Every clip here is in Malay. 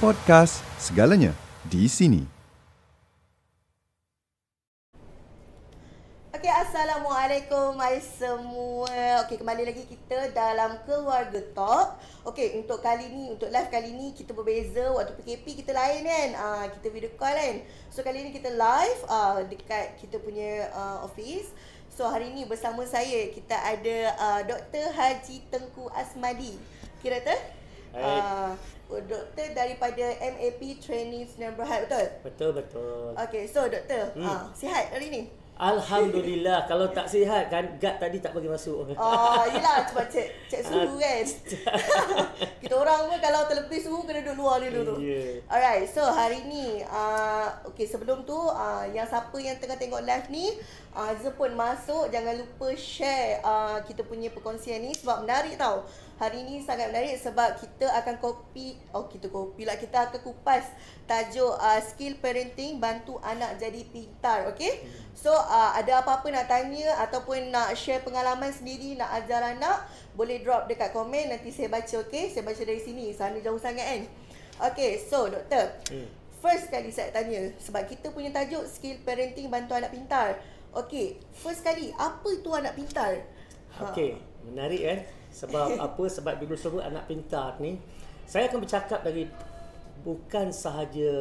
Podcast, segalanya di sini. Okey, Assalamualaikum hai semua. Okey, kembali lagi kita dalam Keluarga Talk. Okey, untuk kali ni, untuk live kali ni kita berbeza. Waktu PKP kita lain kan. Uh, kita video call kan. So, kali ni kita live uh, dekat kita punya uh, office. So, hari ni bersama saya kita ada uh, Dr. Haji Tengku Asmadi. Kira tu? Uh, doktor daripada MAP Training Sdn Bhd, betul? Betul betul. Okey, so doktor, hmm. uh, sihat hari ni? Alhamdulillah kalau tak sihat kan guard tadi tak bagi masuk. Oh, yelah cuba cek cek suhu kan. Kita orang pun kalau terlebih suhu kena duduk luar dulu. Yeah. Alright, so hari ni uh, okay sebelum tu uh, yang siapa yang tengah tengok live ni uh, pun masuk jangan lupa share uh, kita punya perkongsian ni sebab menarik tau. Hari ini sangat menarik sebab kita akan kopi oh kita kopi lah kita akan kupas tajuk uh, skill parenting bantu anak jadi pintar okey so uh, ada apa-apa nak tanya ataupun nak share pengalaman sendiri nak ajar anak boleh drop dekat komen. Nanti saya baca okey saya baca dari sini. Sana jauh sangat kan? Okey so doktor. Hmm. first kali saya tanya sebab kita punya tajuk skill parenting bantu anak pintar. Okey first kali apa itu anak pintar? Okey menarik kan? Eh? Sebab apa? Sebab bila sebut anak pintar ni, saya akan bercakap dari bukan sahaja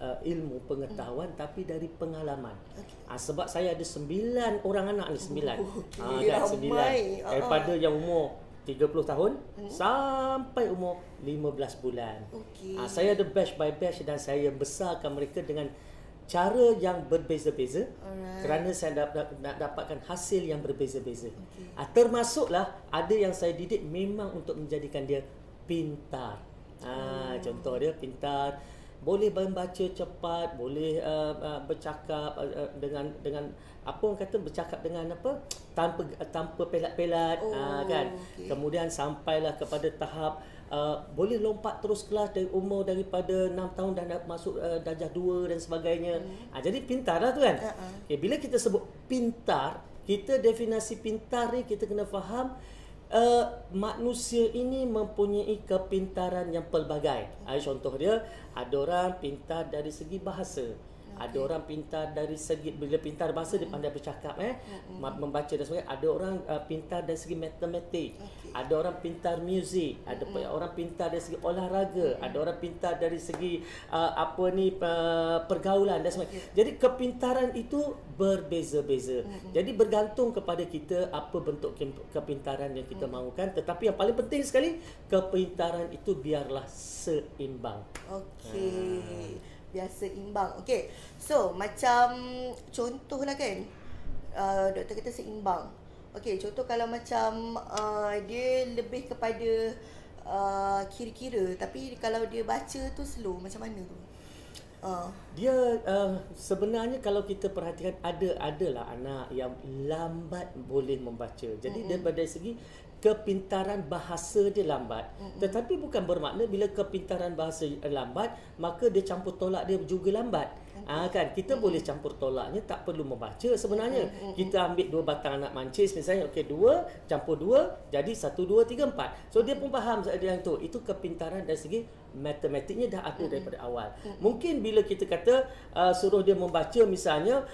uh, ilmu pengetahuan hmm. tapi dari pengalaman. Okay. Uh, sebab saya ada sembilan orang anak ni sembilan. Oh, okay. uh, kan, sembilan. Uh-huh. Daripada yang umur 30 tahun hmm. sampai umur 15 bulan. Okay. Uh, saya ada batch by batch dan saya besarkan mereka dengan cara yang berbeza-beza Alright. kerana saya nak, nak dapatkan hasil yang berbeza-beza. Okay. Ah, termasuklah ada yang saya didik memang untuk menjadikan dia pintar. Ah, oh. contoh dia pintar boleh membaca cepat, boleh uh, uh, bercakap uh, uh, dengan dengan apa orang kata bercakap dengan apa tanpa tanpa pelat-pelat oh, uh, kan. Okay. Kemudian sampailah kepada tahap uh, boleh lompat terus kelas dari umur daripada 6 tahun dan masuk uh, darjah 2 dan sebagainya. Hmm. Uh, jadi pintar lah tu kan. Uh-huh. Okay, bila kita sebut pintar, kita definisi pintar ni kita kena faham uh, manusia ini mempunyai kepintaran yang pelbagai. Uh, contoh dia, ada orang pintar dari segi bahasa. Okay. Ada orang pintar dari segi bila pintar bahasa dia pandai bercakap eh mm-hmm. membaca dan sebagainya. Ada orang uh, pintar dari segi matematik. Okay. Ada orang pintar muzik, ada mm-hmm. orang pintar dari segi olahraga, mm-hmm. ada orang pintar dari segi uh, apa ni uh, pergaulan dan sebagainya. Okay. Jadi kepintaran itu berbeza-beza. Mm-hmm. Jadi bergantung kepada kita apa bentuk kepintaran yang kita mm-hmm. mahukan tetapi yang paling penting sekali kepintaran itu biarlah seimbang. Okey. Uh biasa imbang. Okey. So, macam contohlah kan. Uh, doktor kata seimbang. Okey, contoh kalau macam uh, dia lebih kepada uh, kira-kira tapi kalau dia baca tu slow macam mana tu? Uh. Dia uh, sebenarnya kalau kita perhatikan ada adalah anak yang lambat boleh membaca. Jadi mm-hmm. daripada segi kepintaran bahasa dia lambat. Mm-hmm. Tetapi bukan bermakna bila kepintaran bahasa lambat, maka dia campur tolak dia juga lambat. Ah kan kita mm-hmm. boleh campur tolaknya tak perlu membaca sebenarnya. Mm-hmm. Kita ambil dua batang anak mancis misalnya okey dua campur dua jadi satu dua tiga empat. So dia pun faham yang tu. Itu kepintaran dari segi matematiknya dah ada mm-hmm. daripada awal. Mm-hmm. Mungkin bila kita kata uh, suruh dia membaca misalnya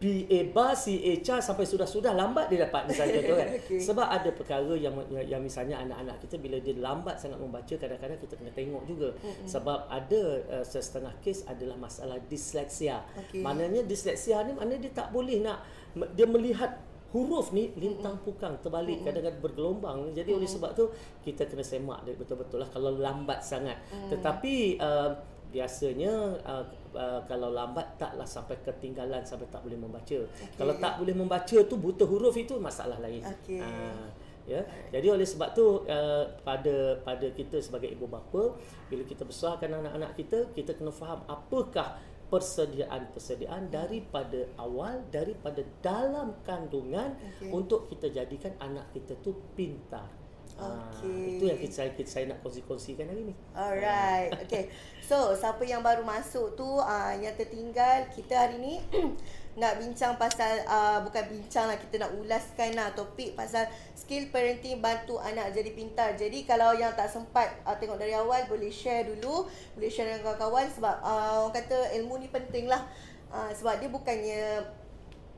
BA bar CA char sampai sudah-sudah lambat dia dapat misalnya tu kan. okay. Sebab ada perkara yang, yang misalnya anak-anak kita bila dia lambat sangat membaca kadang-kadang kita kena tengok juga. Mm-hmm. Sebab ada uh, setengah kes adalah masalah disleksia. Okay. Maknanya disleksia ni maknanya dia tak boleh nak dia melihat huruf ni lintang pukang terbalik mm-hmm. kadang-kadang bergelombang. Jadi mm-hmm. oleh sebab tu kita kena semak dia betul-betul lah kalau lambat sangat. Mm. Tetapi uh, biasanya uh, uh, kalau lambat taklah sampai ketinggalan sampai tak boleh membaca. Okay. Kalau tak boleh membaca tu buta huruf itu masalah lain. Okay. Uh, ya. Jadi oleh sebab tu uh, pada pada kita sebagai ibu bapa bila kita besarkan anak-anak kita kita kena faham apakah persediaan-persediaan daripada awal daripada dalam kandungan okay. untuk kita jadikan anak kita tu pintar. Okay. itu yang kita, saya, kita, saya nak kongsi-kongsikan hari ni. Alright. Okay. So, siapa yang baru masuk tu, uh, yang tertinggal, kita hari ni nak bincang pasal uh, bukan bincang lah kita nak ulaskan lah topik pasal skill parenting bantu anak jadi pintar. Jadi kalau yang tak sempat uh, tengok dari awal boleh share dulu, boleh share dengan kawan-kawan sebab uh, orang kata ilmu ni penting lah. Uh, sebab dia bukannya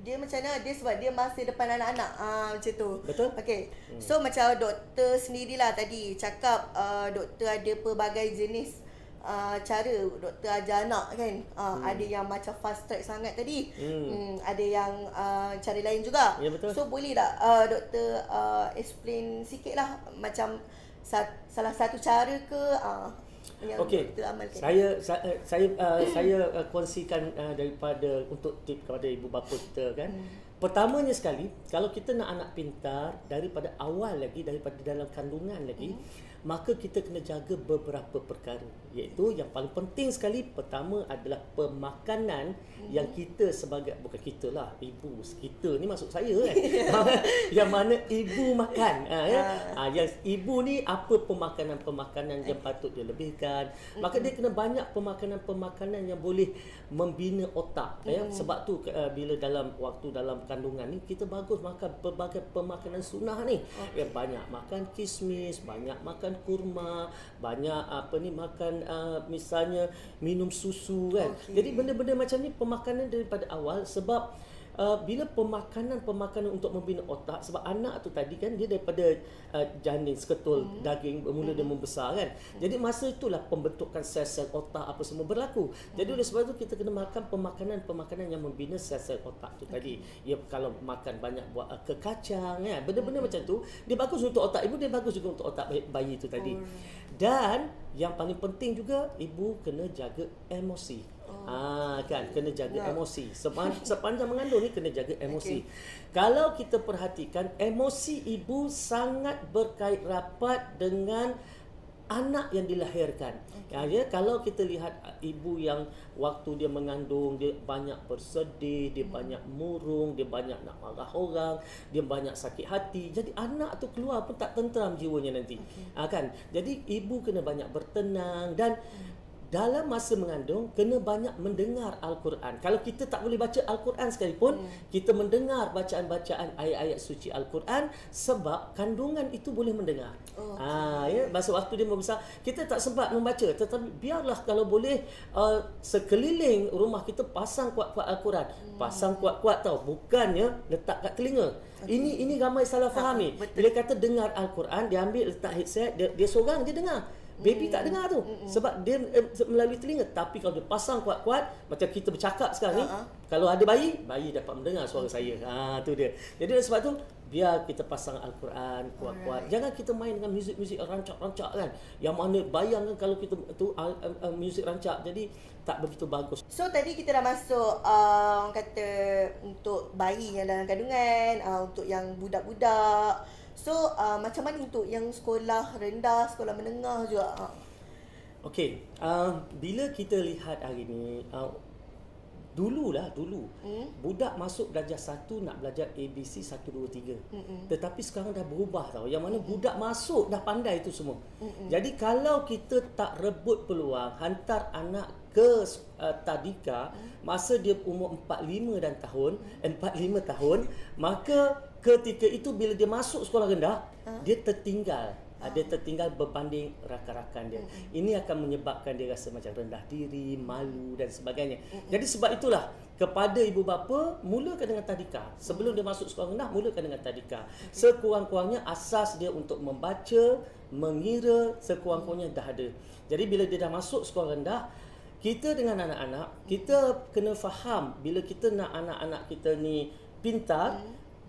dia macam mana dia sebab dia masa depan anak-anak ah macam tu Betul. okey hmm. so macam doktor sendirilah tadi cakap uh, doktor ada pelbagai jenis uh, cara doktor ajar anak kan uh, hmm. ada yang macam fast track sangat tadi hmm. Hmm, ada yang uh, cara lain juga Ya, betul. so boleh tak uh, doktor uh, explain sikit lah macam sa- salah satu cara ke uh, yang Okey. doktor amalkan Saya saya saya, uh, saya uh, kongsikan uh, daripada untuk tip kepada ibu bapa kita kan. Hmm. Pertamanya sekali, kalau kita nak anak pintar daripada awal lagi daripada dalam kandungan lagi, hmm. Maka kita kena jaga beberapa perkara. Iaitu yang paling penting sekali pertama adalah pemakanan hmm. yang kita sebagai bukan kita lah, ibu kita ni masuk saya kan. yang mana ibu makan. Ha, ya? ha, yang ibu ni apa pemakanan-pemakanan yang patut dia lebihkan. Maka dia kena banyak pemakanan-pemakanan yang boleh membina otak ya. Sebab tu uh, bila dalam waktu dalam kandungan ni kita bagus makan pelbagai pemakanan sunnah ni. Okay. Yang banyak makan kismis, banyak makan kurma, banyak apa ni makan uh, misalnya minum susu kan. Okey. Jadi benda-benda macam ni pemakanan daripada awal sebab Uh, bila pemakanan-pemakanan untuk membina otak sebab anak tu tadi kan dia daripada uh, janin seketul hmm. daging bermula hmm. dia membesar kan. Jadi masa itulah pembentukan sel-sel otak apa semua berlaku. Jadi oleh sebab tu kita kena makan pemakanan-pemakanan yang membina sel-sel otak tu tadi. Ya kalau makan banyak buat uh, ke kacang ya benda-benda macam tu dia bagus untuk otak ibu dia bagus juga untuk otak bayi, tu tadi. Dan yang paling penting juga ibu kena jaga emosi Ah kan kena jaga Ya. emosi. Sepan, sepanjang mengandung ni kena jaga emosi. Okey. Kalau kita perhatikan emosi ibu sangat berkait rapat dengan anak yang dilahirkan. Okay. Ya, ya kalau kita lihat uh, ibu yang waktu dia mengandung dia banyak bersedih, dia hmm. banyak murung, dia banyak nak marah orang, dia banyak sakit hati. Jadi anak tu keluar pun tak tenteram jiwanya nanti. Okay. Ha, kan? Jadi ibu kena banyak bertenang dan hmm dalam masa mengandung kena banyak mendengar al-Quran. Kalau kita tak boleh baca al-Quran sekalipun, hmm. kita mendengar bacaan-bacaan ayat-ayat suci al-Quran sebab kandungan itu boleh mendengar. Oh, Ah ya, masa waktu dia membesar, kita tak sempat membaca tetapi biarlah kalau boleh uh, sekeliling rumah kita pasang kuat-kuat al-Quran. Hmm. Pasang kuat-kuat tau, bukannya letak kat telinga. Okay. Ini ini ramai salah faham ni. betul. Bila kata dengar al-Quran, dia ambil letak headset, dia, dia seorang dia dengar. Baby Hmm. tak dengar tu. Sebab dia eh, melalui telinga. Tapi kalau dia pasang kuat-kuat macam kita bercakap sekarang ni Ha-ha. kalau ada bayi bayi dapat mendengar suara saya. Ha tu dia. Jadi sebab tu biar kita pasang al-Quran kuat-kuat. Jangan kita main dengan muzik-muzik rancak-rancak kan. Yang mana bayangkan kalau kita tu uh, uh, uh, muzik rancak. Jadi tak begitu bagus. So tadi kita dah masuk uh, orang kata untuk bayi yang dalam kandungan, uh, untuk yang budak-budak. So uh, macam mana untuk yang sekolah rendah, sekolah menengah juga? Uh. Okey, uh, bila kita lihat hari ni, uh, dululah dulu Hmm? budak masuk belajar satu nak belajar ABC 1 2 3. Mm-mm. Tetapi sekarang dah berubah tau. Yang mana budak masuk dah pandai itu semua. Jadi kalau kita tak rebut peluang hantar anak ke uh, tadika masa dia umur 45 dan tahun, 45 tahun, maka ketika itu bila dia masuk sekolah rendah, dia tertinggal. Ah, Dia tertinggal berbanding rakan-rakan dia. Ini akan menyebabkan dia rasa macam rendah diri, malu dan sebagainya. Jadi sebab itulah kepada ibu bapa mulakan dengan tadika. Sebelum dia masuk sekolah rendah mulakan dengan tadika. Sekurang-kurangnya asas dia untuk membaca, mengira sekurang-kurangnya dah ada. Jadi bila dia dah masuk sekolah rendah kita dengan anak-anak kita kena faham bila kita nak anak-anak kita ni pintar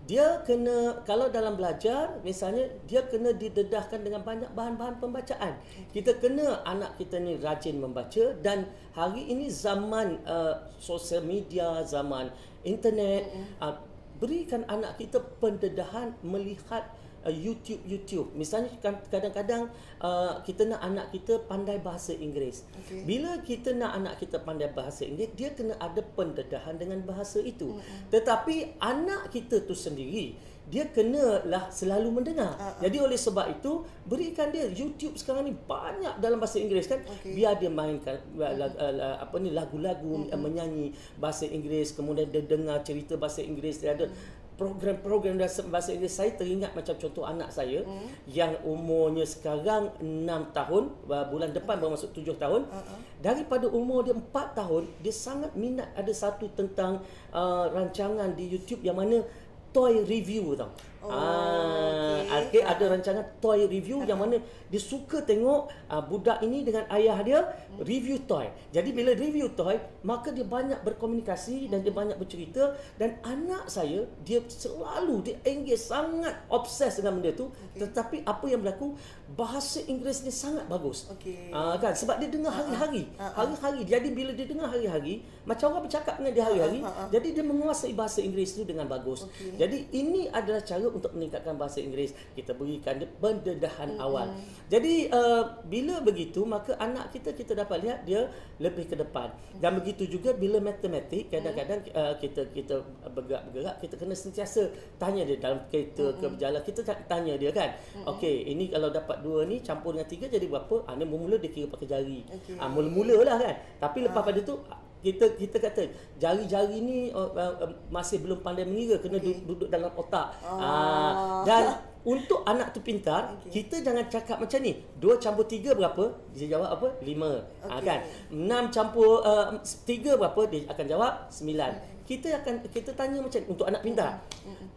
dia kena kalau dalam belajar misalnya dia kena didedahkan dengan banyak bahan-bahan pembacaan. Kita kena anak kita ni rajin membaca dan hari ini zaman uh, sosial media, zaman internet uh, berikan anak kita pendedahan melihat uh, YouTube YouTube. Misalnya kan- kadang-kadang uh, kita nak anak kita pandai bahasa Inggeris. Okey. Bila kita nak anak kita pandai bahasa Inggeris, dia kena ada pendedahan dengan bahasa itu. Tetapi anak kita tu sendiri dia kenalah selalu mendengar. Uh-huh. Jadi oleh sebab itu berikan dia YouTube sekarang ni banyak dalam bahasa Inggeris kan. Okay. Biar dia mainkan uh-huh. apa ni lagu-lagu uh-huh. menyanyi bahasa Inggeris kemudian dia dengar cerita bahasa Inggeris dia ada uh-huh program-program dalam bahasa Inggeris saya teringat macam contoh anak saya hmm. yang umurnya sekarang 6 tahun bulan depan baru masuk 7 tahun uh-huh. daripada umur dia 4 tahun dia sangat minat ada satu tentang uh, rancangan di YouTube yang mana toy review tau Oh, ah, okay. ada rancangan toy review yang mana dia suka tengok uh, budak ini dengan ayah dia review toy. Jadi bila review toy, maka dia banyak berkomunikasi dan dia banyak bercerita dan anak saya dia selalu dia engage sangat obses dengan benda tu. Okay. Tetapi apa yang berlaku bahasa Inggeris ni sangat bagus. Okay. Uh, kan sebab dia dengar hari-hari. Uh-huh. Hari-hari. Jadi bila dia dengar hari-hari, macam orang bercakap dengan dia hari-hari, uh-huh. jadi dia menguasai bahasa Inggeris tu dengan bagus. Okay. Jadi ini adalah cara untuk meningkatkan bahasa Inggeris kita berikan dia pendedahan mm-hmm. awal jadi uh, bila begitu maka anak kita kita dapat lihat dia lebih ke depan dan begitu juga bila matematik kadang-kadang uh, kita kita bergerak-bergerak kita kena sentiasa tanya dia dalam kereta mm-hmm. ke berjalan kita tanya dia kan mm-hmm. okey ini kalau dapat dua ni campur dengan tiga jadi berapa ah mula-mula dia kira pakai jari okay. ah mula-mula lah kan tapi lepas uh. pada tu kita kita kata jari-jari ni uh, uh, masih belum pandai mengira kena okay. duduk, duduk dalam otak. Oh. Uh, dan untuk anak tu pintar, okay. kita jangan cakap macam ni. 2 campur 3 berapa? Dia jawab apa? 5. Okay. Uh, kan? 6 campur uh, 3 berapa? Dia akan jawab 9. Okay. Kita akan kita tanya macam ni untuk anak pintar.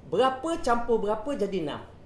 Berapa campur berapa jadi 6?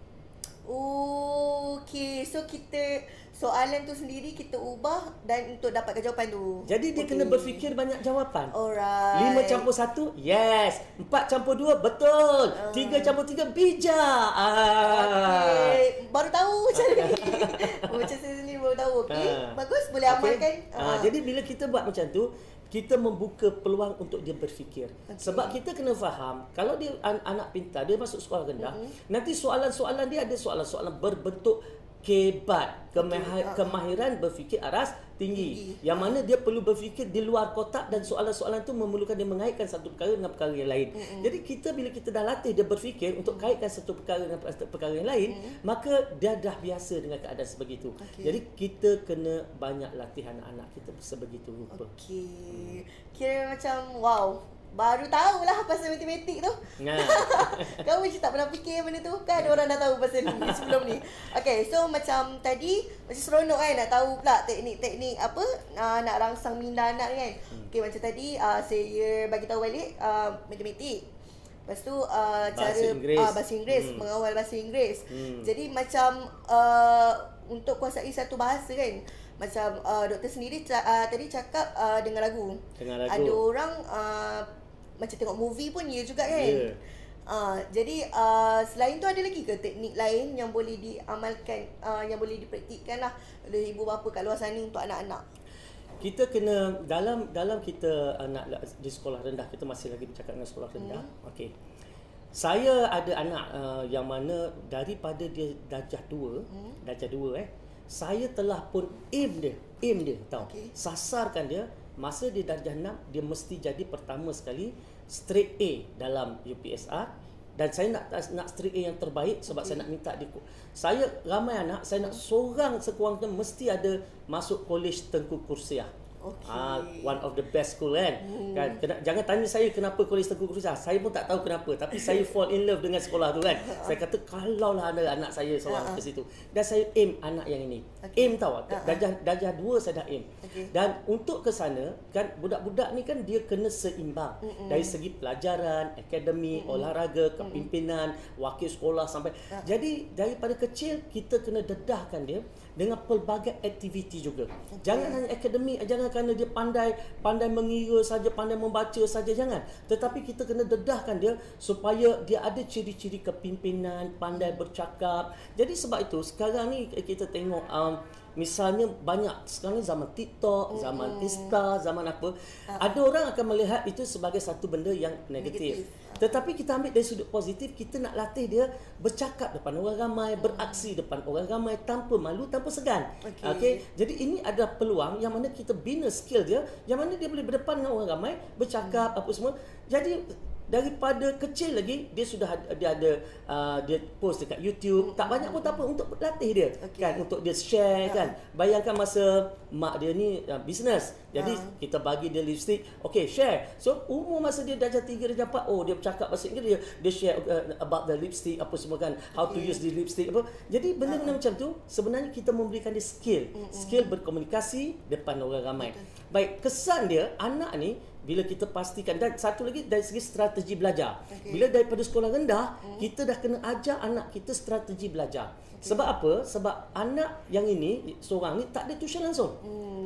Okey, so kita soalan tu sendiri kita ubah dan untuk dapatkan jawapan tu. Jadi dia okay. kena berfikir banyak jawapan. Alright. 5 campur 1, yes. 4 campur 2, betul. Uh. 3 campur 3, bijak. Ah. Okay. Baru tahu macam ni. macam saya sendiri baru tahu. Okey, uh. bagus. Boleh okay. amalkan. Uh. Uh. Jadi bila kita buat macam tu, kita membuka peluang untuk dia berfikir. Okay. Sebab kita kena faham, kalau dia anak pintar, dia masuk sekolah rendah, uh-huh. nanti soalan-soalan dia ada soalan-soalan berbentuk kebat. Kemah- kemahiran berfikir aras tinggi. tinggi. Yang mana dia perlu berfikir di luar kotak dan soalan-soalan itu memerlukan dia mengaitkan satu perkara dengan perkara yang lain. Mm-hmm. jadi kita bila kita dah latih dia berfikir untuk kaitkan satu perkara dengan perkara yang lain mm-hmm. maka dia dah biasa dengan keadaan sebegitu okay. jadi kita kena banyak latihan anak kita sebegitu rupa. Okey. Kira macam wow Baru tahulah pasal matematik tu. Nah. Kau mesti tak pernah fikir benda tu. Kan ada orang dah tahu pasal ni sebelum ni. Okay, so macam tadi macam seronok kan nak tahu pula teknik-teknik apa uh, nak rangsang minda anak kan. Hmm. Okay, macam tadi uh, saya bagi tahu balik uh, matematik. Lepas tu uh, bahasa cara Inggeris. Uh, bahasa Inggeris, hmm. mengawal bahasa Inggeris. Hmm. Jadi macam uh, untuk kuasai satu bahasa kan, macam uh, doktor sendiri uh, tadi cakap uh, dengan lagu. Dengan lagu. Ada orang uh, macam tengok movie pun ya juga kan. Yeah. Uh, jadi uh, selain tu ada lagi ke teknik lain yang boleh diamalkan uh, yang boleh dipraktikkan lah oleh ibu bapa kat luar sana untuk anak-anak. Kita kena dalam dalam kita anak di sekolah rendah kita masih lagi bercakap dengan sekolah rendah. Hmm. Okey. Saya ada anak uh, yang mana daripada dia darjah 2, hmm. darjah 2 eh. Saya telah pun aim dia, aim dia tahu. Okay. Sasarkan dia masa dia darjah 6 dia mesti jadi pertama sekali straight A dalam UPSR dan saya nak nak straight A yang terbaik sebab okay. saya nak minta dia saya ramai anak saya nak seorang sekurang-kurangnya mesti ada masuk college Tengku Kursiah Okay. Ah, one of the best school kan. Hmm. Kan Kena, jangan tanya saya kenapa Kolej Tengku Kursa. Saya pun tak tahu kenapa tapi saya fall in love dengan sekolah tu kan. saya kata kalau lah ada anak saya seorang uh-huh. ke situ. Dan saya aim anak yang ini. Okay. Aim tahu uh-huh. darjah darjah 2 saya dah aim. Okay. Dan untuk ke sana kan budak-budak ni kan dia kena seimbang uh-huh. dari segi pelajaran, akademi, uh-huh. olahraga, kepimpinan, uh-huh. wakil sekolah sampai. Uh-huh. Jadi daripada kecil kita kena dedahkan dia dengan pelbagai aktiviti juga. Okay. Jangan hanya akademik, jangan kerana dia pandai pandai mengira saja, pandai membaca saja jangan. Tetapi kita kena dedahkan dia supaya dia ada ciri-ciri kepimpinan, pandai bercakap. Jadi sebab itu sekarang ni kita tengok um, Misalnya banyak sekarang ni zaman TikTok, zaman mm. Insta, zaman apa. Uh. Ada orang akan melihat itu sebagai satu benda yang negatif. negatif. Tetapi kita ambil dari sudut positif, kita nak latih dia bercakap depan orang ramai, beraksi depan orang ramai tanpa malu, tanpa segan. Okey. Okay? Jadi ini adalah peluang yang mana kita bina skill dia, yang mana dia boleh berdepan dengan orang ramai, bercakap hmm. apa semua. Jadi daripada kecil lagi dia sudah ada, dia ada uh, dia post dekat YouTube. Tak banyak pun tak apa untuk latih dia Okey. kan? Untuk dia share Ha. kan? Bayangkan masa mak dia ni uh, business. Jadi Ha. kita bagi dia lipstick. Okey share. So umur masa dia darjah 3 darjah 4 oh dia bercakap bahasa Inggeris dia dia share uh, about the lipstick apa semua kan? How to Okey. use the lipstick apa. Jadi benda-benda macam tu sebenarnya kita memberikan dia skill. Skill berkomunikasi depan orang ramai. Baik kesan dia anak ni bila kita pastikan. Dan satu lagi dari segi strategi belajar. Okey. bila daripada sekolah rendah kita dah kena ajar anak kita strategi belajar. Sebab apa? Sebab anak yang ini seorang ni tak ada tuition langsung.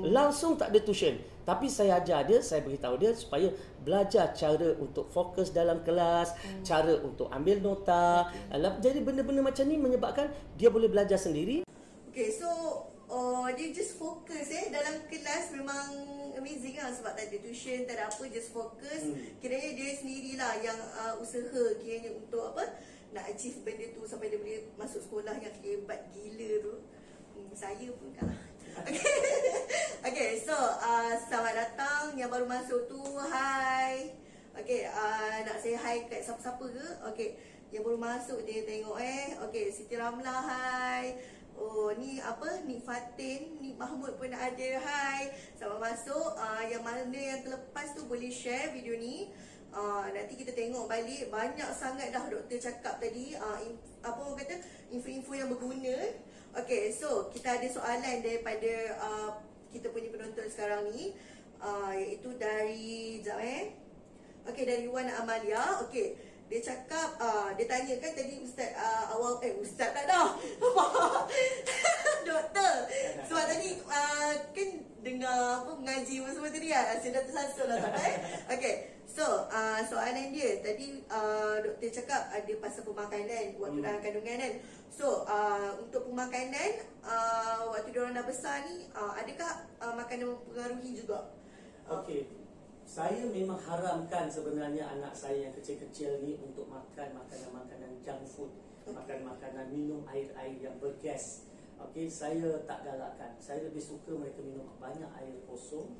Langsung tak ada tuition. Tapi saya ajar dia saya beritahu dia supaya belajar cara untuk fokus dalam kelas cara untuk ambil nota. Alam- jadi benda-benda macam ni menyebabkan dia boleh belajar sendiri Okay, so uh, dia just fokus eh dalam kelas memang amazing lah sebab tak ada tuition, tak ada apa, just fokus. Hmm. Kiranya dia sendirilah yang uh, usaha kiranya untuk apa nak achieve benda tu sampai dia boleh masuk sekolah yang hebat gila tu. Hmm, saya pun kalah. Okay. okay, so uh, selamat datang yang baru masuk tu. Hai. Okay, uh, nak say hi kat siapa-siapa ke? Okay, yang baru masuk dia tengok eh. Okay, Siti Ramlah, hai. Oh, ni apa? Nik Fatin, Nik Mahmud pun ada. Hai. Selamat masuk. Uh, yang mana yang terlepas tu boleh share video ni. Uh, nanti kita tengok balik banyak sangat dah doktor cakap tadi uh, in, apa orang kata info-info yang berguna. Okay, so kita ada soalan daripada uh, kita punya penonton sekarang ni uh, iaitu dari jap eh. Okey dari Wan Amalia. Okey. Dia cakap uh, dia tanya kan tadi ustaz uh, awal eh ustaz tak dah. Doktor. Sebab tadi uh, kan dengar apa mengaji apa semua tadi kan. Saya dah tersasul lah eh. Okey. So, uh, soalan dia tadi uh, doktor cakap ada pasal pemakanan waktu Hmm. dalam kandungan kan. So, uh, untuk pemakanan uh, waktu dia orang dah besar ni uh, adakah uh, makanan mempengaruhi juga? Okey. Saya memang haramkan sebenarnya anak saya yang kecil-kecil ni untuk makan makanan-makanan junk food, makan makanan minum air-air yang bergas. Okey, saya tak galakkan. Saya lebih suka mereka minum banyak air kosong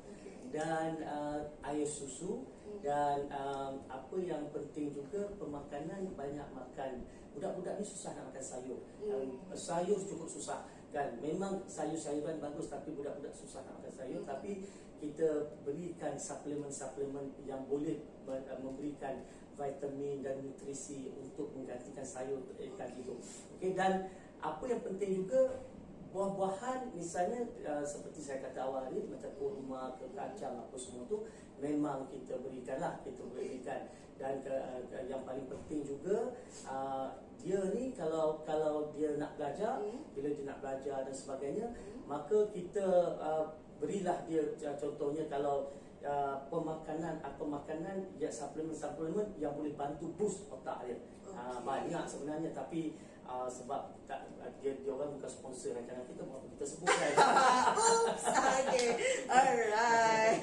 dan uh, air susu dan um, apa yang penting juga pemakanan banyak makan. Budak-budak ni susah nak makan sayur. Um, sayur cukup susah kan. Memang sayur-sayuran bagus tapi budak-budak susah nak makan sayur tapi kita berikan suplemen-suplemen yang boleh uh, memberikan vitamin dan nutrisi untuk menggantikan sayur ikan itu. Okey dan apa yang penting juga buah-buahan misalnya uh, seperti saya kata awal ni macam kurma ke kacang apa semua tu memang kita berikanlah kita berikan dan ke, ke, yang paling penting juga uh, dia ni kalau kalau dia nak belajar Hmm. bila dia nak belajar dan sebagainya maka kita uh, berilah dia uh, contohnya kalau uh, pemakanan atau makanan ya suplemen-suplemen yang boleh bantu boost otak dia. Uh, Okey. banyak sebenarnya tapi uh, sebab tak, uh, dia, dia orang bukan sponsor rancangan kita kita sebut kan. Oops. Okay. Alright.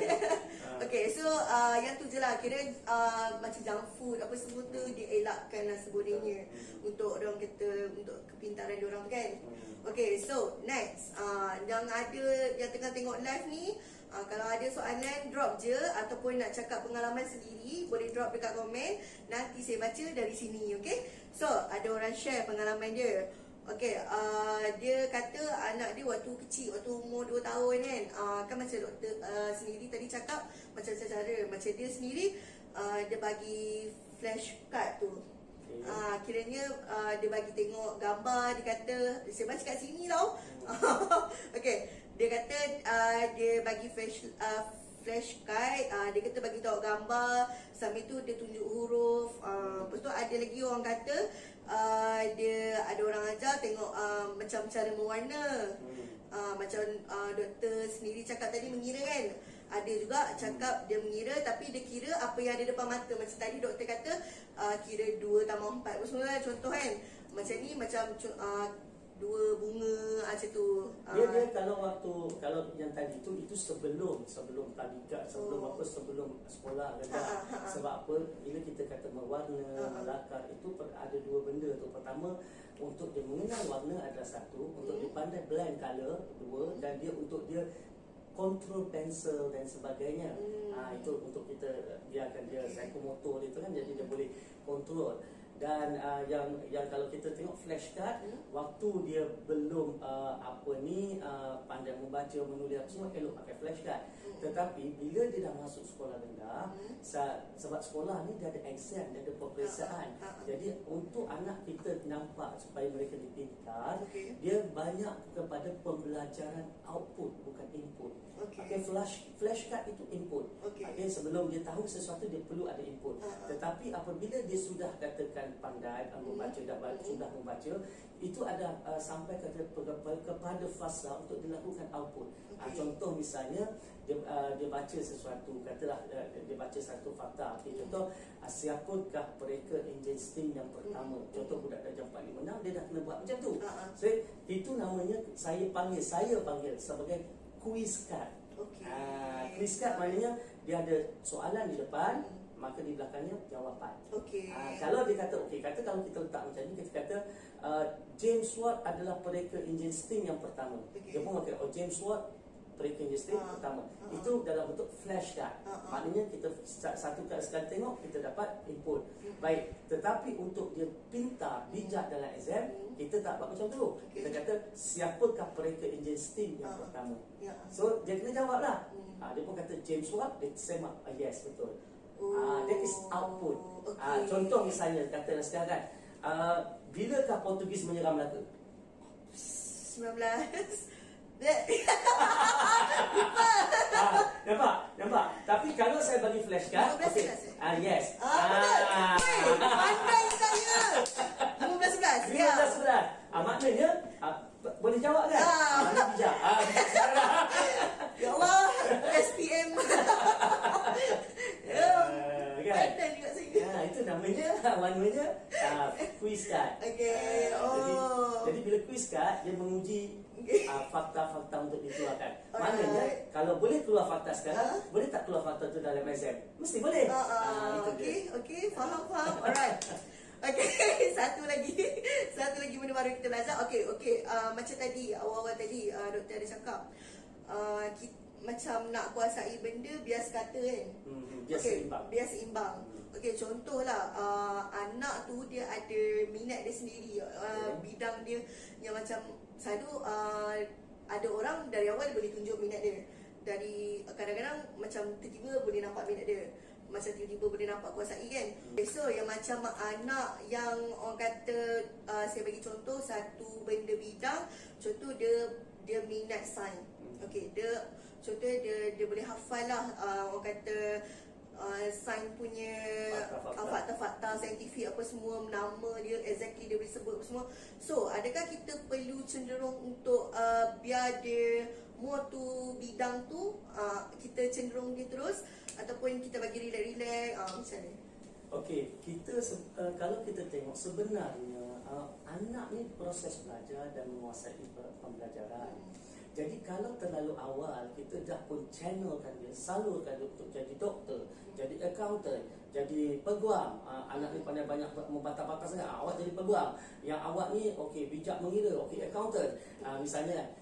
Okay, so uh, yang tu je lah. Kira uh, macam junk food apa semua tu dielakkan lah sebenarnya untuk orang kata untuk kepintaran orang kan. Okay, so next. Uh, yang ada yang tengah tengok live ni, uh, kalau ada soalan drop je ataupun nak cakap pengalaman sendiri, boleh drop dekat komen. Nanti saya baca dari sini, okay? So, ada orang share pengalaman dia. Okey, uh, dia kata anak dia waktu kecil, waktu umur 2 tahun kan, uh, kan macam doktor uh, sendiri tadi cakap macam cara macam dia sendiri uh, dia bagi flash card tu. Okey. Uh, kiranya uh, dia bagi tengok gambar, dia kata saya baca kat sini tau. Okey, dia kata uh, dia bagi flash uh, flash card, uh, dia kata bagi tahu gambar, sambil tu dia tunjuk huruf. Uh, lepas tu ada lagi orang kata uh, dia ada orang ajar tengok uh, macam cara mewarna. Uh, macam uh, doktor sendiri cakap tadi mengira kan. Ada juga cakap dia mengira tapi dia kira apa yang ada depan mata. Macam tadi doktor kata uh, kira 2 tambah 4 apa semua kan contoh kan. Macam ni macam uh, dua bunga macam tu. Uh, Dia dia kalau waktu kalau yang tadi tu itu sebelum sebelum tadika sebelum Oh. apa sebelum sekolah kan. Ha, ha, ha, ha. Sebab apa bila kita kata mewarna, Ha, ha. melakar itu per- ada dua benda tu. Pertama untuk dia mengenal warna adalah satu, untuk Hmm. dia pandai blend color dua dan dia untuk dia kontrol pensel dan sebagainya. Hmm. Ha, itu untuk kita biarkan dia psikomotor dia tu kan jadi dia boleh kontrol dan uh, yang yang kalau kita tengok flashcard hmm? waktu dia belum uh, apa ni uh, pandai membaca menulis semua elok pakai flashcard hmm. tetapi bila dia dah masuk sekolah rendah hmm? sebab sekolah ni dia ada exam dia ada peperiksaan ha, ha, ha. jadi untuk anak kita nampak supaya mereka dipintar okay. dia banyak kepada pembelajaran output bukan input okay. okay flash flashcard itu input okay. okay sebelum dia tahu sesuatu dia perlu ada input ha, ha. tetapi apabila dia sudah katakan pandai uh, membaca dan hmm. sudah membaca itu ada uh, sampai ke, kepada fasa untuk dilakukan output. Ah, okay. Uh, contoh misalnya dia, uh, dia baca sesuatu katalah uh, dia baca satu fakta. Okay, contoh uh, siapakah mereka enjin steam yang pertama? Hmm. Contoh budak darjah 456 dia dah kena buat macam tu. Uh-huh. So itu namanya saya panggil saya panggil sebagai quiz card. Okay. Uh, quiz card maknanya dia ada soalan di depan hmm maka di belakangnya jawapan. Okey. Uh, kalau dia kata okey, kata kalau kita letak macam ni kita kata uh, James Watt adalah pereka enjin steam yang pertama. Okay. Dia pun kata oh James Watt pereka enjin steam uh, pertama. Uh, Itu dalam bentuk flash card. Uh, uh. Maknanya kita satu kali sekali tengok kita dapat input. Uh, Baik, tetapi untuk dia pintar, bijak uh, dalam exam, uh, kita tak buat macam tu. Okay. Kita kata siapakah pereka enjin steam yang uh, pertama. Yeah. So dia kena jawablah. Uh, uh, dia pun kata James Watt, dia semak, uh, yes betul. Uh, that is output. Okay. Uh, contoh misalnya kata sekarang uh, bilakah Portugis menyerang Melaka? 19 ah, nampak, nampak. Tapi kalau saya bagi flash card, okay. Ah, yes. Ah, ah. Hey, pandai saya. 15 11. 15 11. Ah, maknanya ah, boleh jawab kan? Ah, ah bijak. Ah, ya Allah, SPM. namanya namanya uh, quiz card. Okay. Uh, oh. Jadi, jadi bila quiz card dia menguji uh, fakta-fakta untuk dikeluarkan. Maknanya kalau boleh keluar fakta sekarang, huh? boleh tak keluar fakta tu dalam exam? Mesti boleh. Uh, uh, uh, okay, dia. okay, faham, faham. Alright. Okay, satu lagi Satu lagi benda baru kita belajar Okay, okay uh, Macam tadi, awal-awal tadi uh, Doktor ada cakap uh, kita, Macam nak kuasai benda Bias kata kan? Hmm, Bias okay, seimbang. Bias seimbang. Hmm. Okey contohlah uh, anak tu dia ada minat dia sendiri. Uh, okay. bidang dia yang macam selalu uh, ada orang dari awal boleh tunjuk minat dia. Dari kadang-kadang macam tiba-tiba boleh nampak minat dia. Macam tiba-tiba boleh nampak kuasai kan? Okay, so yang macam anak yang orang kata uh, saya bagi contoh satu benda bidang contoh dia dia minat sains. Hmm. okey dia contoh dia dia boleh hafal lah uh, orang kata uh, sains punya uh, fakta-fakta saintifik apa semua nama dia exactly dia boleh sebut apa semua so adakah kita perlu cenderung untuk uh, biar dia more tu bidang tu uh, kita cenderung dia terus ataupun kita bagi relax-relax uh, macam ni Okey, kita uh, kalau kita tengok sebenarnya uh, anak ni proses belajar dan menguasai pembelajaran. Hmm. Jadi kalau terlalu awal kita dah pun channelkan dia, salurkan dia untuk jadi doktor, jadi accountant, jadi peguam. Uh, anak ni pandai banyak membantah-bantah sangat. Uh, awak jadi peguam. Yang awak ni okey bijak mengira, okey accountant. Uh, misalnya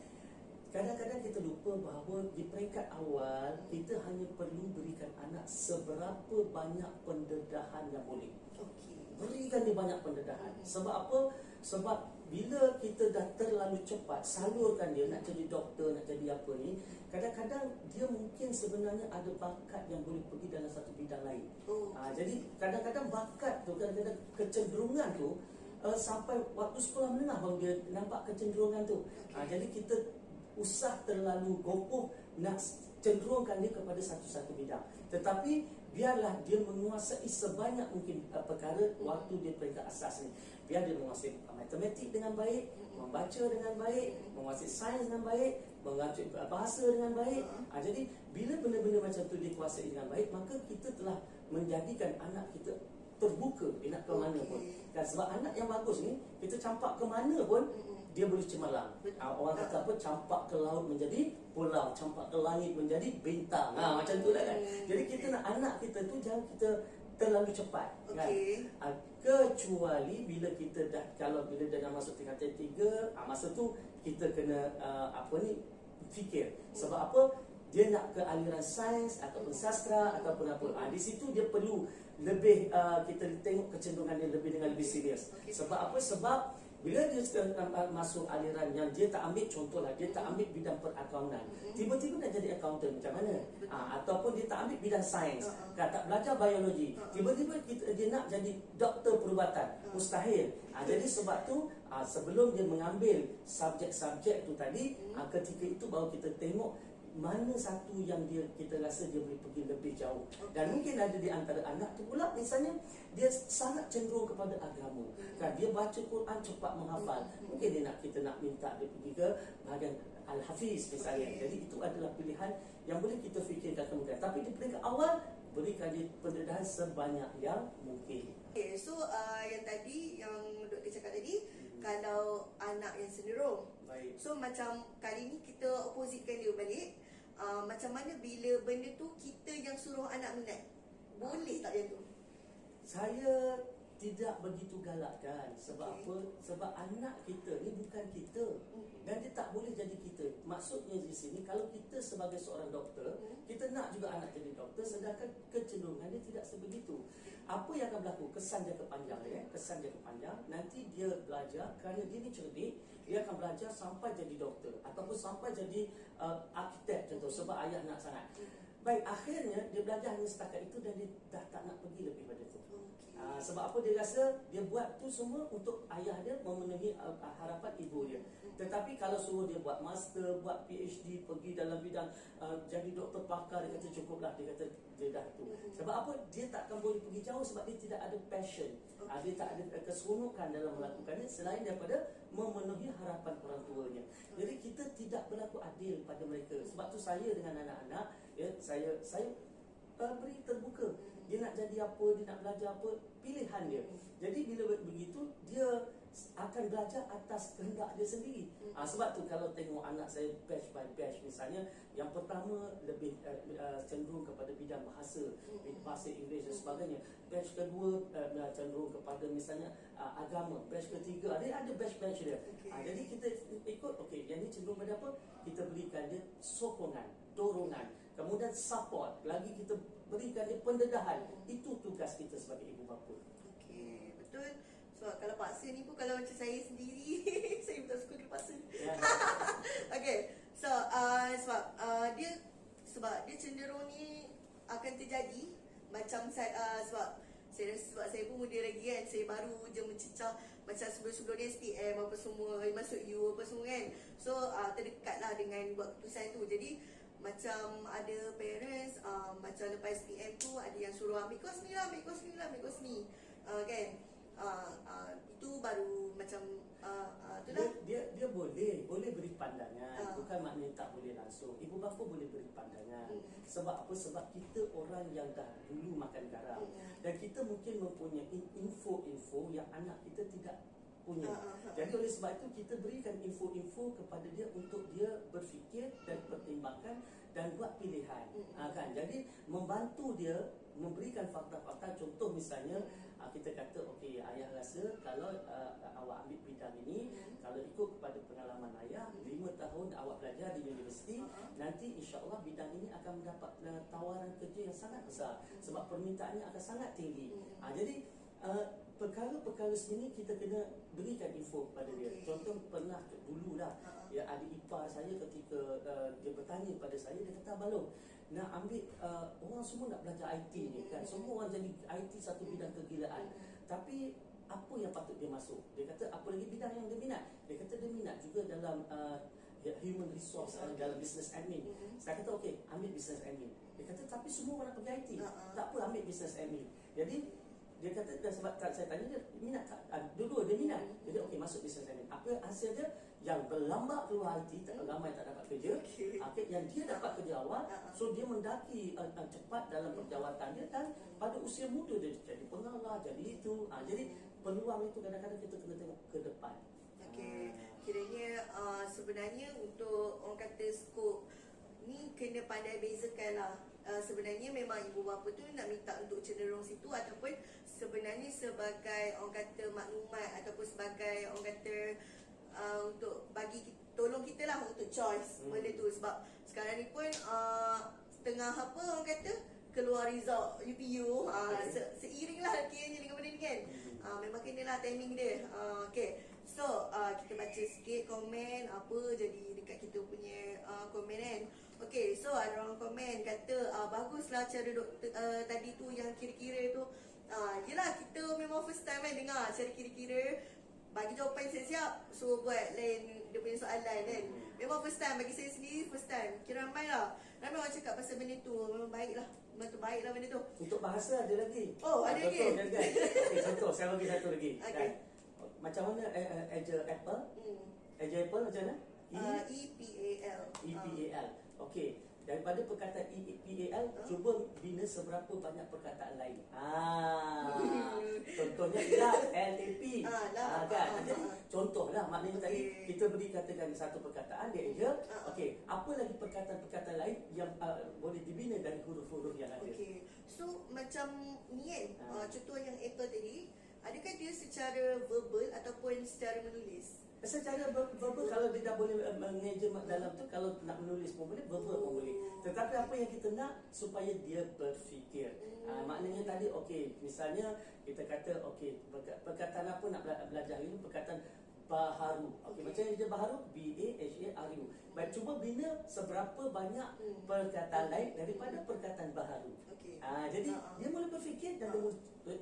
kadang-kadang kita lupa bahawa di peringkat awal kita hanya perlu berikan anak seberapa banyak pendedahan yang boleh. Okey. Berikan dia banyak pendedahan. Sebab apa? Sebab bila kita dah terlalu cepat salurkan dia nak jadi doktor, nak jadi apa ni, kadang-kadang dia mungkin sebenarnya ada bakat yang boleh pergi dalam satu bidang lain. Oh. Ha, jadi kadang-kadang bakat tu, kadang-kadang kecenderungan tu uh, sampai waktu sekolah menengah baru dia nampak kecenderungan tu. Ha, jadi kita usah terlalu gopoh nak cenderungkan dia kepada satu-satu bidang. Tetapi biarlah dia menguasai sebanyak mungkin uh, perkara waktu dia peringkat asas ni biar dia menguasai matematik dengan baik membaca dengan baik menguasai sains dengan baik menguasai bahasa dengan baik. Ha, jadi bila benda-benda macam tu dikuasai dengan baik maka kita telah menjadikan anak kita terbuka nak ke mana pun. Dan sebab anak yang bagus ni kita campak ke mana pun dia boleh cemerlang. Ha, orang kata apa campak ke laut menjadi pulau campak ke langit menjadi bintang. Ha, macam tu lah kan. Jadi kita nak anak kita tu jangan kita terlalu cepat okay. kan uh, kecuali bila kita dah kalau bila dah dah masuk tingkatan tiga uh, masa tu kita kena uh, apa ni fikir sebab apa dia nak ke aliran sains ataupun sastra ataupun apa. Ha, di situ dia perlu lebih uh, kita tengok kecenderungan dia lebih dengan lebih serius. Okay. Sebab apa? Sebab bila dia uh, masuk aliran yang dia tak ambil contohlah dia tak ambil bidang perakaunan. Tiba-tiba nak jadi accountant macam mana? Ha, ataupun dia tak ambil bidang sains, Uh-uh. kan, tak belajar biologi. Tiba-tiba kita, dia nak jadi doktor perubatan. Mustahil. Ha, jadi sebab tu ha, sebelum dia mengambil subjek-subjek tu tadi, ha, ketika itu baru kita tengok mana satu yang dia kita rasa dia boleh pergi lebih jauh. Dan mungkin ada di antara anak tu pula misalnya dia sangat cenderung kepada agama. Kan dia baca Quran cepat menghafal. Mungkin dia nak kita nak minta dia pergi ke bahagian al-hafiz misalnya. Jadi itu adalah pilihan yang boleh kita fikirkan kemudian. Tapi di peringkat awal berikan dia pendedahan sebanyak yang mungkin. Okay, so uh, yang tadi yang doktor cakap tadi kalau anak yang cenderung. Baik. So macam kali ni kita oppositekan dia balik uh, Macam mana bila benda tu kita yang suruh anak minat Boleh tak macam tu? Saya tidak begitu galakkan sebab Okey. apa? Sebab anak kita ni bukan kita Mhm. dan dia tak boleh jadi kita. Maksudnya di sini kalau kita sebagai seorang doktor, Mhm. kita nak juga anak jadi doktor sedangkan kecenderungan dia tidak sebegitu. Apa yang akan berlaku? Kesan jangka panjang ya, kesan jangka panjang. Nanti dia belajar kerana dia ni cerdik, dia akan belajar sampai jadi doktor ataupun sampai jadi uh, arkitek contoh sebab ayah nak sangat. Baik, akhirnya dia belajar hanya setakat itu dan dia dah tak nak pergi lebih pada itu. Ah, sebab apa dia rasa dia buat tu semua untuk ayah dia memenuhi uh, harapan ibu dia. Tetapi kalau suruh dia buat master, buat PhD, pergi dalam bidang uh, jadi doktor pakar dia kata cukuplah dia kata dia dah tu. Sebab apa? Dia tak akan boleh pergi jauh sebab dia tidak ada passion. Ah, dia tak ada uh, keseronokan dalam melakukannya selain daripada memenuhi harapan orang tuanya. Jadi kita tidak berlaku adil pada mereka. Sebab tu saya dengan anak-anak ya saya saya uh, beri terbuka. Dia nak jadi apa, dia nak belajar apa, pilihan dia. Jadi bila begitu, dia akan belajar atas kehendak dia sendiri. Ha, sebab tu kalau tengok anak saya batch by batch misalnya, yang pertama lebih uh, uh, cenderung kepada bidang bahasa, bahasa Inggeris dan sebagainya. Batch kedua uh, cenderung kepada misalnya uh, agama. Batch ketiga, dia ada batch-batch dia. Ha, jadi kita ikut, okey, yang ni cenderung pada apa? Kita berikan dia sokongan, dorongan, kemudian support. Lagi kita berikan dia pendedahan. Itu tugas kita sebagai ibu bapa. Okay, So kalau paksa ni pun kalau macam saya sendiri, saya tak suka kena paksa. Ya. okay, so uh, sebab uh, dia sebab dia cenderung ni akan terjadi macam saya uh, sebab saya rasa sebab saya pun muda lagi kan Saya baru je mencecah Macam sebelum-sebelum ni SPM apa semua Masuk U apa semua kan So uh, terdekat lah dengan buat keputusan tu Jadi macam ada parents uh, Macam lepas SPM tu Ada yang suruh ambil kos ni lah Ambil kos ni lah Ambil kos ni uh, Kan uh, uh, Itu baru macam uh, uh, Dia, lah. dia dia boleh boleh beri pandangan. Ah. bukan maknanya tak boleh langsung. Ibu bapa boleh beri pandangan. Hmm. sebab apa? Sebab kita orang yang dah dulu makan garam. Hmm. dan kita mungkin mempunyai info-info yang anak kita tidak punya. Ah, ah, ah. jadi oleh sebab itu kita berikan info-info kepada dia untuk dia berfikir dan pertimbangkan dan buat pilihan. Ha, kan? Jadi membantu dia memberikan fakta-fakta. Contoh misalnya ah, kita kata okey ayah rasa kalau uh, awak ambil bidang ini kalau ikut kepada pengalaman ayah lima tahun awak belajar di universiti nanti insya-Allah bidang ini akan mendapat uh, tawaran kerja yang sangat besar sebab permintaannya akan sangat tinggi. Ha, jadi uh, perkara-perkara sini kita kena berikan info kepada dia. Contoh pernah dulu lah Uh-huh. ya adik ipar saya ketika uh, dia bertanya pada saya dia kata balong nak ambil uh, orang semua nak belajar IT ni kan? Semua orang jadi IT satu bidang kegilaan tapi apa yang patut dia masuk? Dia kata apa lagi bidang yang dia minat? Dia kata dia minat juga dalam uh, human resource uh, dalam business admin. Saya kata okey ambil business admin. Dia kata tapi semua orang nak pergi IT Uh-uh. tak apa ambil business admin. Jadi dia kata dan sebab tak saya tanya dia minat tak? Uh, dua-dua dia minat. Jadi okey masuk business admin apa hasil dia? Yang berlambat keluar IT tak ramai tak dapat kerja. Okey. okay, yang dia dapat kerja awal Uh-uh. so dia mendaki uh, uh, cepat dalam perjawatan dia dan pada usia muda dia jadi pengarah jadi itu. Uh, jadi peluang itu kadang-kadang kita kena tengok ke depan. Okey, kiranya uh, sebenarnya untuk orang kata skop ni kena pandai bezakan lah. Uh, sebenarnya memang ibu bapa tu nak minta untuk cenderung situ ataupun sebenarnya sebagai orang kata maklumat ataupun sebagai orang kata uh, untuk bagi tolong kita lah untuk choice Hmm. benda tu sebab sekarang ni pun uh, tengah apa orang kata keluar result UPU uh, Okay. se- seiring lah kiranya dengan benda ni kan Hmm. uh, memang kena lah timing dia uh, okay so uh, kita baca sikit komen apa jadi dekat kita punya uh, komen kan okay so ada orang komen kata uh, baguslah cara doktor uh, tadi tu yang kira-kira tu uh, yelah kita memang first time kan dengar cara kira-kira bagi jawapan siap-siap suruh buat lain dia punya soalan kan memang first time bagi saya sendiri first time kira ramai lah ramai orang cakap pasal benda tu memang baik lah memang terbaik lah benda tu Untuk bahasa ada lagi. Oh, ada lagi? Contoh, ada lagi. Okey, contoh saya bagi satu lagi. Okey. Kan? Macam mana eh, eh, eja apple? hmm. Eja apple macam mana? E uh, EPAL E P A L. Okey. Daripada perkataan E P A L, Huh? cuba bina seberapa banyak perkataan lain. Ah. Contohnya ialah L A P. Ah, lah. Ah, kan? Ah, ah, Jadi ah. contohlah maknanya Okey. tadi kita beri katakan satu perkataan dia. Ah, ah. Okey, apa lagi perkataan-perkataan lain yang uh, boleh dibina dari huruf-huruf yang ada? Okay, so macam ni kan, Ha. uh, contoh yang Apple tadi, adakah dia secara verbal ataupun secara menulis? Secara ver- verbal kalau dia dah boleh uh, mengeja mak dalam tu kalau nak menulis pun boleh verbal pun boleh. Tetapi apa yang kita nak supaya dia berfikir. Uh, maknanya tadi okey misalnya kita kata okey perka- perkataan apa nak bela- belajar ini perkataan baharu. Okey Okey. macam dia baharu B A H A R cuba bina seberapa banyak Hmm. perkataan lain daripada perkataan baharu. Okey. Ah, jadi Ha, ha. dia boleh berfikir dan dia boleh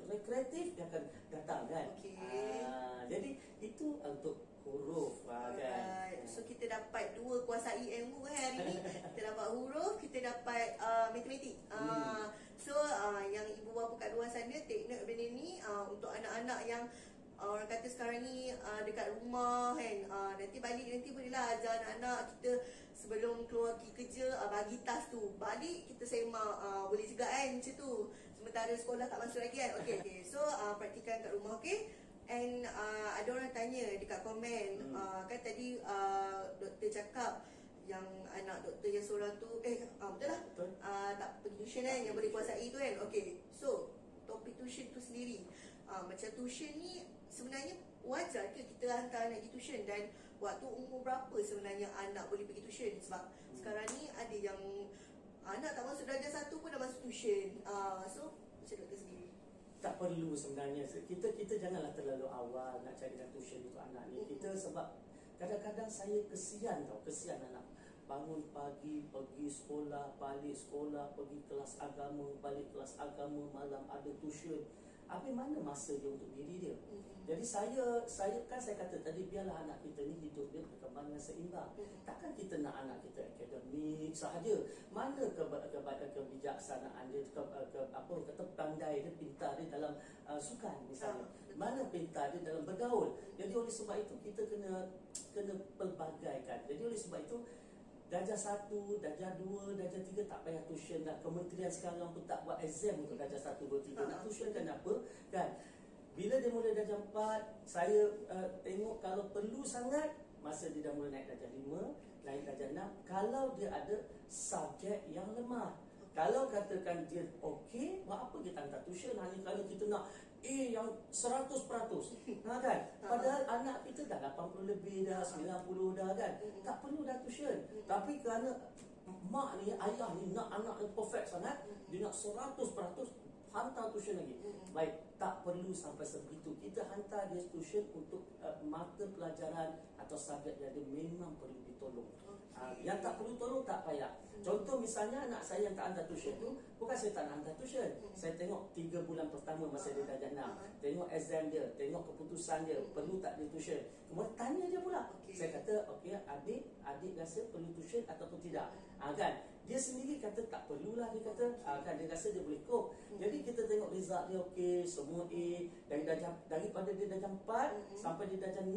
rekreatif dia akan datang kan. Okey. Ah, jadi itu untuk huruf ah, kan. Alright, so kita dapat dua kuasai ilmu kan hari ni. Kita dapat huruf, kita dapat uh, matematik. Uh, so uh, yang ibu bapa kat luar sana take note benda ni uh, untuk anak-anak yang uh, orang kata sekarang ni uh, dekat rumah kan uh, nanti balik nanti bolehlah ajar anak-anak kita sebelum keluar pergi kerja uh, bagi tas tu. Balik kita semak uh, boleh juga kan macam tu. Sementara sekolah tak masuk lagi kan. Okey okay. so uh, praktikan kat rumah okey? And uh, ada orang tanya dekat komen Hmm. uh, kan tadi uh, doktor cakap yang anak doktor yang seorang tu eh uh, betul lah. Betul. uh, tak pergi tuition kan yang boleh kuasai tu kan. Okey. So topik tuition tu sendiri. Uh, macam tuition ni sebenarnya wajar ke kita hantar anak pergi tuition dan waktu umur berapa sebenarnya anak boleh pergi tuition? Sebab hmm. sekarang ni ada yang anak tak masuk darjah satu pun dah masuk tuition. Uh, so macam doktor sendiri. Tak perlu sebenarnya kita kita janganlah terlalu awal nak carikan tuition untuk anak ni. Kita sebab kadang-kadang saya kesian tau kesian anak. Bangun pagi pergi sekolah balik sekolah pergi kelas agama balik kelas agama malam ada tuition Habis mana masa dia untuk diri dia? Mhm. Jadi saya saya kan saya kata tadi biarlah anak kita ni hidup dia berkembang dengan seimbang. Mhm. Takkan kita nak anak kita akademik sahaja. Mana ke, ke, ke kebijaksanaan dia ke, ke apa kata pandai dia pintar dia dalam uh, sukan misalnya. Ah. Mana pintar dia dalam bergaul. Jadi oleh sebab itu kita kena kena pelbagaikan. Jadi oleh sebab itu Darjah satu, darjah dua, darjah tiga tak payah tuition dah. Kementerian sekarang pun tak buat exam untuk darjah satu, dua, tiga. Nak tuition kan apa? Kan? Bila dia mula darjah empat, saya uh, tengok kalau perlu sangat, masa dia dah mula naik darjah lima, naik darjah enam, kalau dia ada subjek yang lemah. Kalau katakan dia okey, buat apa kita hantar tuition hanya kerana kita nak A yang 100%. ha kan? Padahal anak kita dah 80 lebih dah, 90 dah kan. Tak perlu dah tuition. Tapi kerana mak ni, ayah ni nak anak yang perfect sangat, dia nak 100% hantar tuition lagi. Baik, tak perlu sampai sebegitu. Kita hantar dia tuition untuk uh, mata pelajaran atau subjek yang dia memang perlu ditolong. Uh, yang tak perlu tolong tak payah. Contoh misalnya anak saya yang tak hantar tuition tu, bukan saya tak nak hantar tuition. Saya tengok 3 bulan pertama masa dia darjah 6. Tengok exam dia, tengok keputusan dia, perlu tak dia tuition. Kemudian tanya dia pula. Okey. Saya kata, okey adik, adik rasa perlu tuition ataupun tidak. Ah kan? Dia sendiri kata tak perlulah dia kata. Ah kan dia rasa dia boleh cope. Jadi kita tengok result dia okey, semua A dari darjah daripada dia darjah 4 sampai dia darjah 6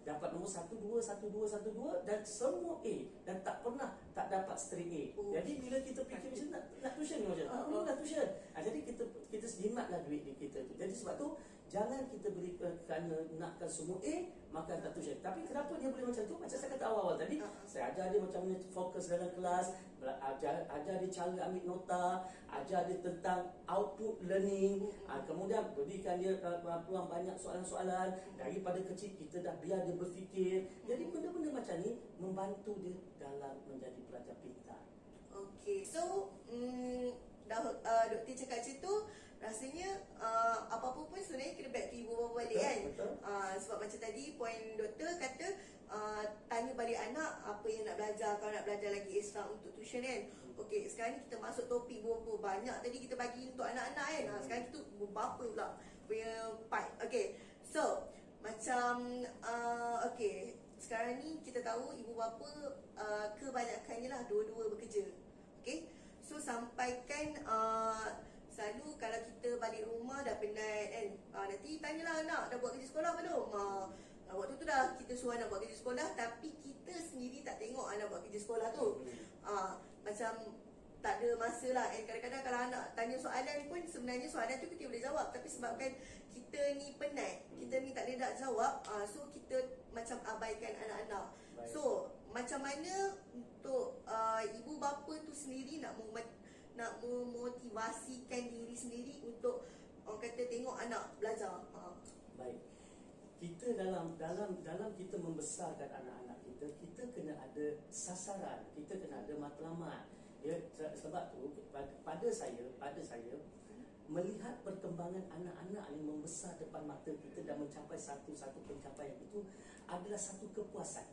dapat nombor 1 2 1 2 1 2 dan semua A dan tak pernah tak dapat straight A. Oh. Jadi bila kita fikir macam nak nak tuition macam tak perlu lah tuition. Ah jadi kita kita jimatlah duit di kita tu. Jadi sebab tu Jangan kita beri uh, kerana nakkan semua A, maka tak tuition. Tapi kenapa dia boleh macam tu? Macam saya kata awal-awal tadi, Uh-huh. saya ajar dia macam mana fokus dalam kelas, ajar, ajar dia cara ambil nota, ajar dia tentang output learning, uh, kemudian berikan dia uh, peluang banyak soalan-soalan. Daripada kecil kita dah biar dia berfikir. Jadi benda-benda macam ni membantu dia dalam menjadi pelajar pintar. Okay, so mm, dah uh, doktor cakap macam tu, rasanya uh, apa-apa pun sebenarnya kena back to ibu bapa balik Betul, kan. betul. Uh, sebab macam tadi poin doktor kata uh, tanya balik anak apa yang nak belajar kalau nak belajar lagi extra untuk tuition kan. Okay, sekarang ni kita masuk topik ibu bapa banyak tadi kita bagi untuk anak-anak kan. Uh, sekarang kita ibu bapa pula punya part. Okay, so macam uh, okay sekarang ni kita tahu ibu bapa uh, kebanyakannya lah dua-dua bekerja. Okay. So sampaikan uh, selalu kalau kita balik rumah dah penat kan. Uh, nanti tanyalah anak dah buat kerja sekolah belum? Uh, uh, waktu tu dah kita suruh anak buat kerja sekolah tapi kita sendiri tak tengok anak buat kerja sekolah tu. Uh, macam tak ada masa lah And kadang-kadang kalau anak tanya soalan pun Sebenarnya soalan tu kita boleh jawab Tapi sebabkan kita ni penat Kita ni tak boleh nak jawab uh, So kita macam abaikan anak-anak. So macam mana untuk uh, ibu bapa tu sendiri nak nak memotivasikan diri sendiri untuk orang kata tengok anak belajar. Ha. Baik. Kita dalam dalam dalam kita membesarkan anak-anak kita, kita kena ada sasaran, kita kena ada matlamat. Ya se- sebab tu pada, saya, pada saya melihat perkembangan anak-anak yang membesar depan mata kita dan mencapai satu-satu pencapaian itu adalah satu kepuasan.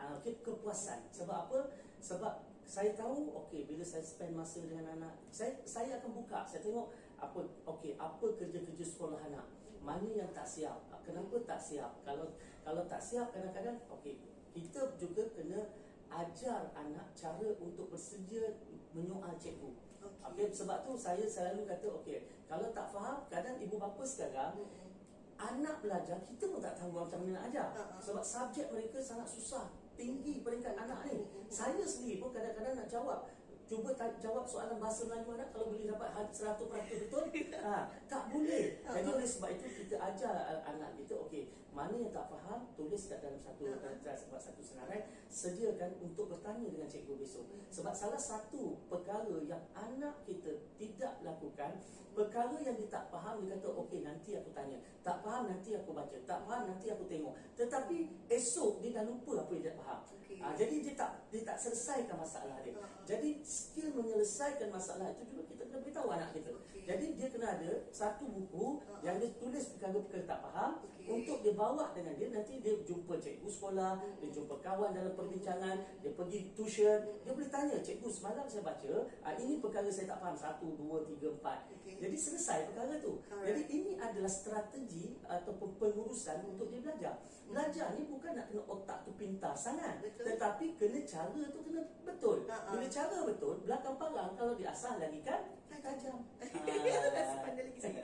Ah, okay, kepuasan. Sebab apa? Sebab saya tahu okey bila saya spend masa dengan anak, saya saya akan buka, saya tengok apa okey apa kerja-kerja sekolah anak. Mana yang tak siap? Kenapa tak siap? Kalau kalau tak siap kadang-kadang okey kita juga kena ajar anak cara untuk bersedia menyoal cikgu. Okey. Okey sebab tu saya selalu kata okey kalau tak faham kadang ibu bapa sekarang Mm-mm. anak belajar kita pun tak tahu macam mana nak ajar Ha-ha. sebab subjek mereka sangat susah tinggi peringkat anak ni. Saya sendiri pun kadang-kadang nak jawab cuba ta- jawab soalan bahasa Melayu anak kalau boleh dapat ha- 100% betul. Ha, tak boleh. Jadi oleh sebab itu kita ajar uh, anak kita okey mana yang tak faham tulis kat dalam satu Ha-ha. uh, sebab satu senarai sediakan untuk bertanya dengan cikgu besok. Sebab salah satu perkara yang anak kita tidak lakukan perkara yang dia tak faham dia kata okey nanti aku tanya. Tak faham nanti aku baca. Tak faham nanti aku tengok. Tetapi esok dia dah lupa apa yang dia faham. Okey. Ah, jadi dia tak dia tak selesaikan masalah dia. Ha. jadi skill menyelesaikan masalah itu juga kita kena beritahu anak kita Okey. jadi dia kena ada satu buku Ha. yang dia tulis perkara-perkara tak faham Okey. untuk dia bawa dengan dia nanti dia jumpa cikgu sekolah Hmm. dia jumpa kawan dalam perbincangan dia pergi tuition dia boleh tanya cikgu semalam saya baca ah, ini perkara saya tak faham satu dua tiga empat Okey. jadi selesai perkara tu Alright. jadi ini adalah strategi ataupun pengurusan untuk dia belajar belajar ni bukan nak kena otak tu pintar sangat Betul. tetapi kena cara tu kena betul Ha-ha. bila cara betul belakang palang kalau diasah lagi kan tajam Ah. Pandai lagi saya.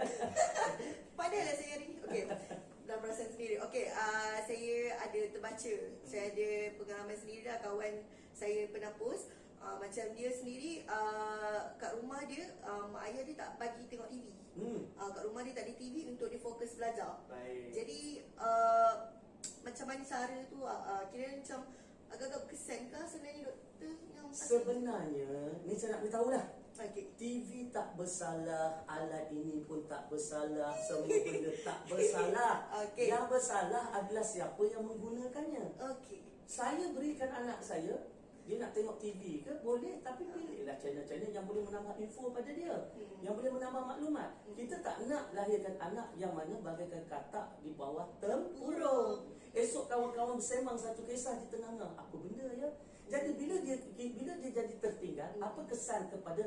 Pandai lah saya hari ni. Okey. Dalam perasaan sendiri. Okey, uh, saya ada terbaca. Saya ada pengalaman sendiri lah kawan saya pernah post. Uh, macam dia sendiri uh, kat rumah dia um, ayah dia tak bagi tengok TV. hmm. Uh, kat rumah dia tak ada TV untuk dia fokus belajar. baik Jadi uh, macam mana cara tu uh, uh, kira macam agak-agak berkesan ke sebenarnya doktor yang sebenarnya ni saya nak beritahu lah Okey. TV tak bersalah, alat ini pun tak bersalah, semua benda tak bersalah. Okey. Yang bersalah adalah siapa yang menggunakannya. Okey. Saya berikan anak saya, dia nak tengok TV ke? Boleh, tapi pilihlah channel-channel yang boleh menambah info pada dia. Hmm. Yang boleh menambah maklumat. Kita tak nak lahirkan anak yang mana bagaikan katak di bawah tempurung. Esok kawan-kawan bersemang satu kisah di tengah-tengah. Apa benda ya? Jadi bila dia bila dia jadi tertinggal, apa kesan kepada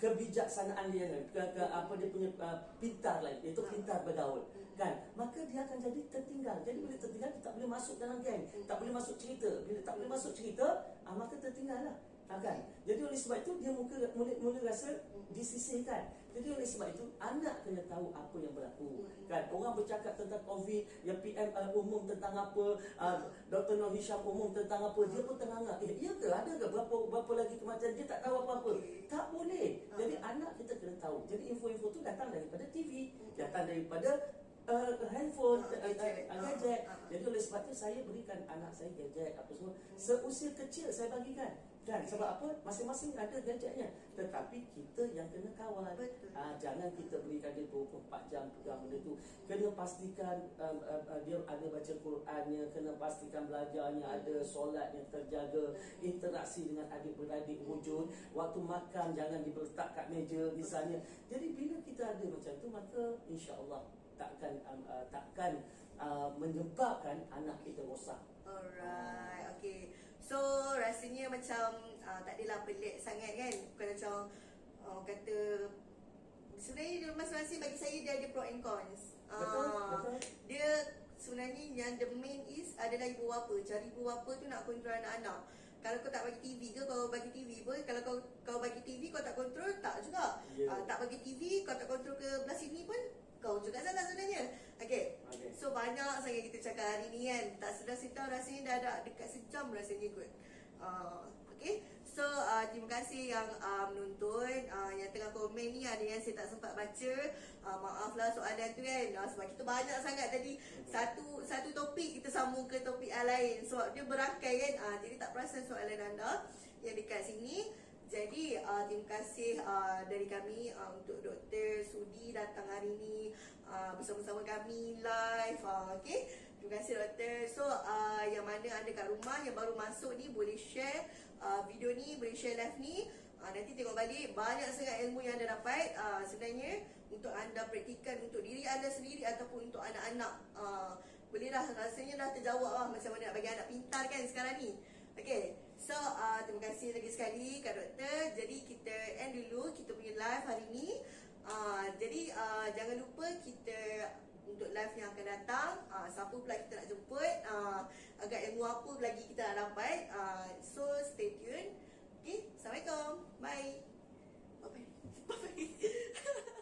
kebijaksanaan dia? Ke, ke apa dia punya uh, pintar lain iaitu pintar bergaul kan maka dia akan jadi tertinggal jadi bila tertinggal dia tak boleh masuk dalam geng tak boleh masuk cerita bila tak boleh masuk cerita ah, maka tertinggal lah Ah, kan? Jadi oleh sebab itu dia muka mula, mula rasa disisihkan. Jadi oleh sebab itu anak kena tahu apa yang berlaku. Kan? Orang bercakap tentang COVID, yang PM uh, umum tentang apa, uh, Dr. Nur Hisham umum tentang apa, dia pun tengah Eh, iya ke? Ada ke berapa berapa lagi kematian dia tak tahu apa-apa. Tak boleh. Jadi anak kita kena tahu. Jadi info-info tu datang daripada TV, datang daripada uh, handphone, uh, gadget. uh, gadget. Ah, ah. Jadi oleh sebab tu saya berikan anak saya gadget apa semua. Seusia kecil saya bagikan. Kan sebab apa? Masing-masing ada gadgetnya. Tetapi kita yang kena kawal. Betul. Ah, jangan kita berikan dia 24 jam pegang benda tu. Kena pastikan um, uh, uh, dia ada baca Qurannya, kena pastikan belajarnya ada, solatnya terjaga, interaksi dengan adik-beradik wujud. Waktu makan jangan diletak kat meja misalnya. Jadi bila kita ada macam tu maka insya-Allah takkan um, uh, takkan uh, menyebabkan anak kita rosak. Alright, okay. So rasanya macam uh, tak adalah pelik sangat kan? Bukan macam uh, kata sebenarnya dia masing-masing bagi saya dia ada pro and cons. Betul, Ah, betul. Dia sebenarnya yang the main is adalah ibu bapa. Cari ibu bapa tu nak kontrol anak-anak. Kalau kau tak bagi TV ke kau bagi TV pun Kalau kau kau bagi TV kau tak kontrol tak juga Ya. Ah, Tak bagi TV kau tak kontrol ke belah sini pun Kau juga salah sebenarnya? Okay, Okay. So banyak sangat kita cakap hari ni kan. Tak sedar sedar rasanya dah ada dekat sejam rasanya kot. Uh, Okay So uh, terima kasih yang uh, menonton. Uh, Yang tengah komen ni ada yang saya tak sempat baca. Uh, Maaf lah soalan tu kan. Uh, Sebab kita banyak sangat tadi. Satu satu topik kita sambung ke topik yang lain. Sebab dia berangkai kan. Uh, Jadi tak perasan soalan anda Yang dekat sini jadi uh, terima kasih uh, dari kami uh, untuk Dr. Sudi datang hari ini uh, bersama-sama kami live. Uh, okay, terima kasih Doktor. So uh, yang mana anda kat rumah yang baru masuk ni boleh share uh, video ni, boleh share live ni. Uh, nanti tengok balik banyak sangat ilmu yang anda dapat uh, sebenarnya untuk anda praktikan untuk diri anda sendiri ataupun untuk anak-anak. Uh, boleh dah rasanya dah terjawab lah macam mana nak bagi anak pintar kan sekarang ni. Okay, So uh, terima kasih lagi sekali Kak Doktor. Jadi kita end dulu. Kita punya live hari ni. Uh, Jadi uh, jangan lupa kita untuk live yang akan datang uh, Siapa pula kita nak jemput uh, Agak ilmu apa lagi kita nak dapat uh, So stay tune. Okay, Assalamualaikum. Bye. Bye-bye. Bye-bye.